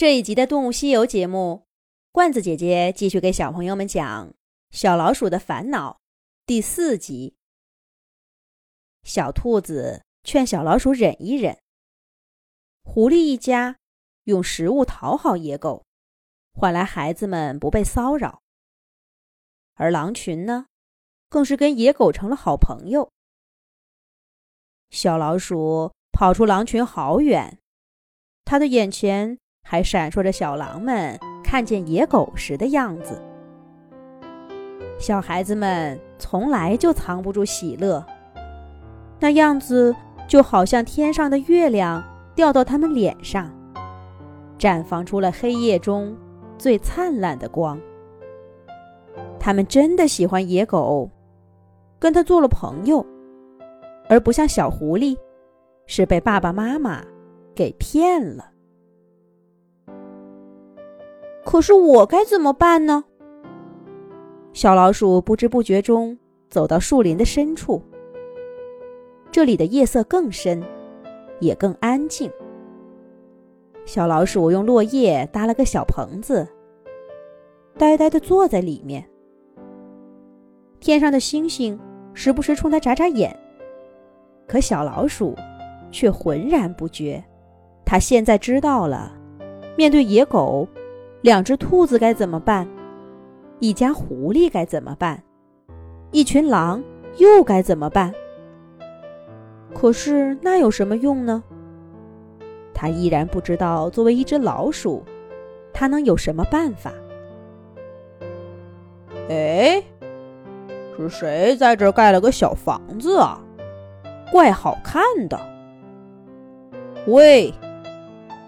这一集的《动物西游》节目，罐子姐姐继续给小朋友们讲《小老鼠的烦恼》第四集。小兔子劝小老鼠忍一忍。狐狸一家用食物讨好野狗，换来孩子们不被骚扰。而狼群呢，更是跟野狗成了好朋友。小老鼠跑出狼群好远，它的眼前。还闪烁着小狼们看见野狗时的样子。小孩子们从来就藏不住喜乐，那样子就好像天上的月亮掉到他们脸上，绽放出了黑夜中最灿烂的光。他们真的喜欢野狗，跟他做了朋友，而不像小狐狸，是被爸爸妈妈给骗了。可是我该怎么办呢？小老鼠不知不觉中走到树林的深处。这里的夜色更深，也更安静。小老鼠用落叶搭了个小棚子，呆呆地坐在里面。天上的星星时不时冲它眨眨眼，可小老鼠却浑然不觉。它现在知道了，面对野狗。两只兔子该怎么办？一家狐狸该怎么办？一群狼又该怎么办？可是那有什么用呢？他依然不知道，作为一只老鼠，他能有什么办法？哎，是谁在这盖了个小房子啊？怪好看的。喂，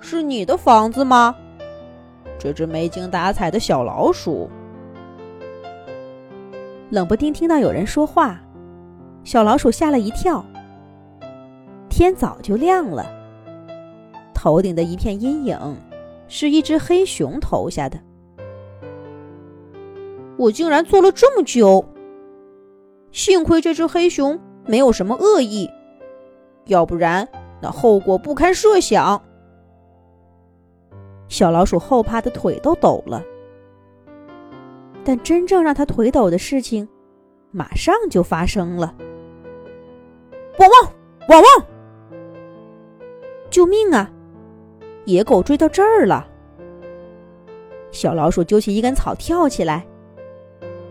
是你的房子吗？这只没精打采的小老鼠，冷不丁听到有人说话，小老鼠吓了一跳。天早就亮了，头顶的一片阴影，是一只黑熊投下的。我竟然做了这么久，幸亏这只黑熊没有什么恶意，要不然那后果不堪设想。小老鼠后怕的腿都抖了，但真正让它腿抖的事情，马上就发生了。汪汪汪汪！救命啊！野狗追到这儿了。小老鼠揪起一根草跳起来，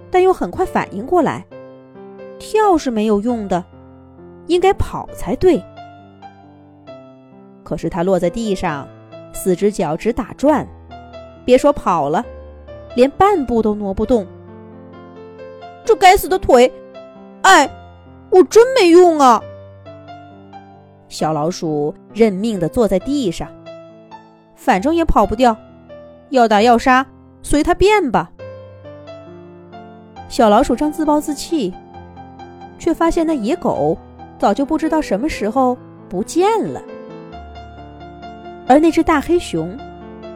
但又很快反应过来，跳是没有用的，应该跑才对。可是它落在地上。四只脚直打转，别说跑了，连半步都挪不动。这该死的腿，哎，我真没用啊！小老鼠认命的坐在地上，反正也跑不掉，要打要杀，随他便吧。小老鼠正自暴自弃，却发现那野狗早就不知道什么时候不见了。而那只大黑熊，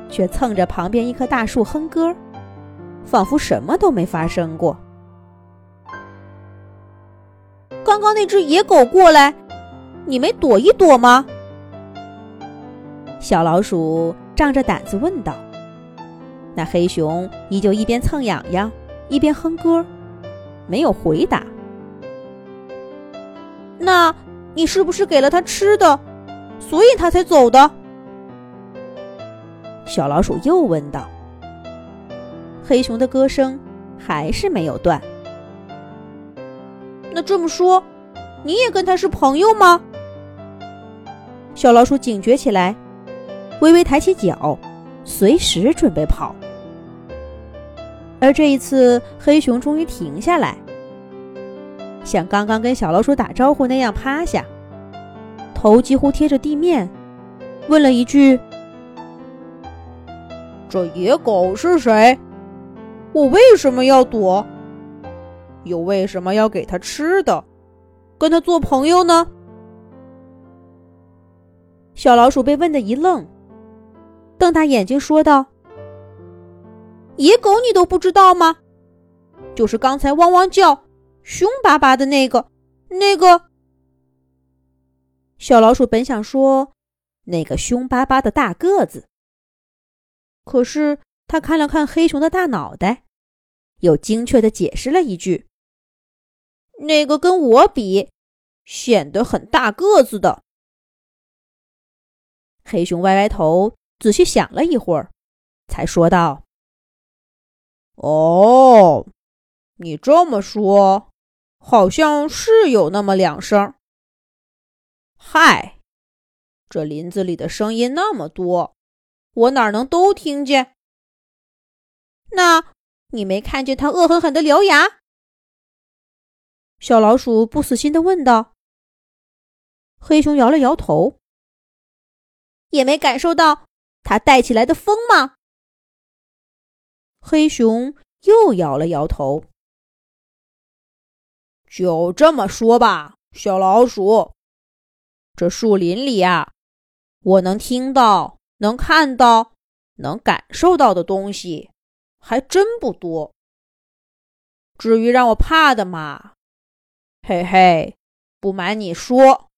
却蹭着旁边一棵大树哼歌，仿佛什么都没发生过。刚刚那只野狗过来，你没躲一躲吗？小老鼠仗着胆子问道。那黑熊依旧一边蹭痒痒，一边哼歌，没有回答。那你是不是给了它吃的，所以它才走的？小老鼠又问道：“黑熊的歌声还是没有断。那这么说，你也跟他是朋友吗？”小老鼠警觉起来，微微抬起脚，随时准备跑。而这一次，黑熊终于停下来，像刚刚跟小老鼠打招呼那样趴下，头几乎贴着地面，问了一句。这野狗是谁？我为什么要躲？又为什么要给他吃的？跟他做朋友呢？小老鼠被问的一愣，瞪大眼睛说道：“野狗你都不知道吗？就是刚才汪汪叫、凶巴巴的那个，那个。”小老鼠本想说：“那个凶巴巴的大个子。”可是他看了看黑熊的大脑袋，又精确的解释了一句：“那个跟我比，显得很大个子的。”黑熊歪歪头，仔细想了一会儿，才说道：“哦，你这么说，好像是有那么两声。嗨，这林子里的声音那么多。”我哪能都听见？那你没看见他恶狠狠的獠牙？小老鼠不死心的问道。黑熊摇了摇头。也没感受到他带起来的风吗？黑熊又摇了摇头。就这么说吧，小老鼠，这树林里啊，我能听到。能看到、能感受到的东西还真不多。至于让我怕的嘛，嘿嘿，不瞒你说，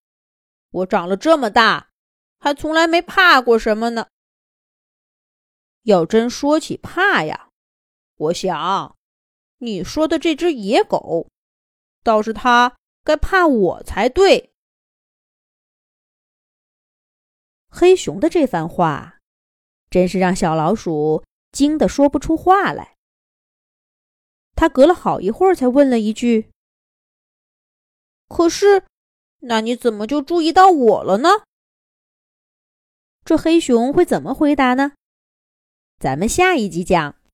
我长了这么大，还从来没怕过什么呢。要真说起怕呀，我想你说的这只野狗，倒是它该怕我才对。黑熊的这番话，真是让小老鼠惊得说不出话来。他隔了好一会儿，才问了一句：“可是，那你怎么就注意到我了呢？”这黑熊会怎么回答呢？咱们下一集讲。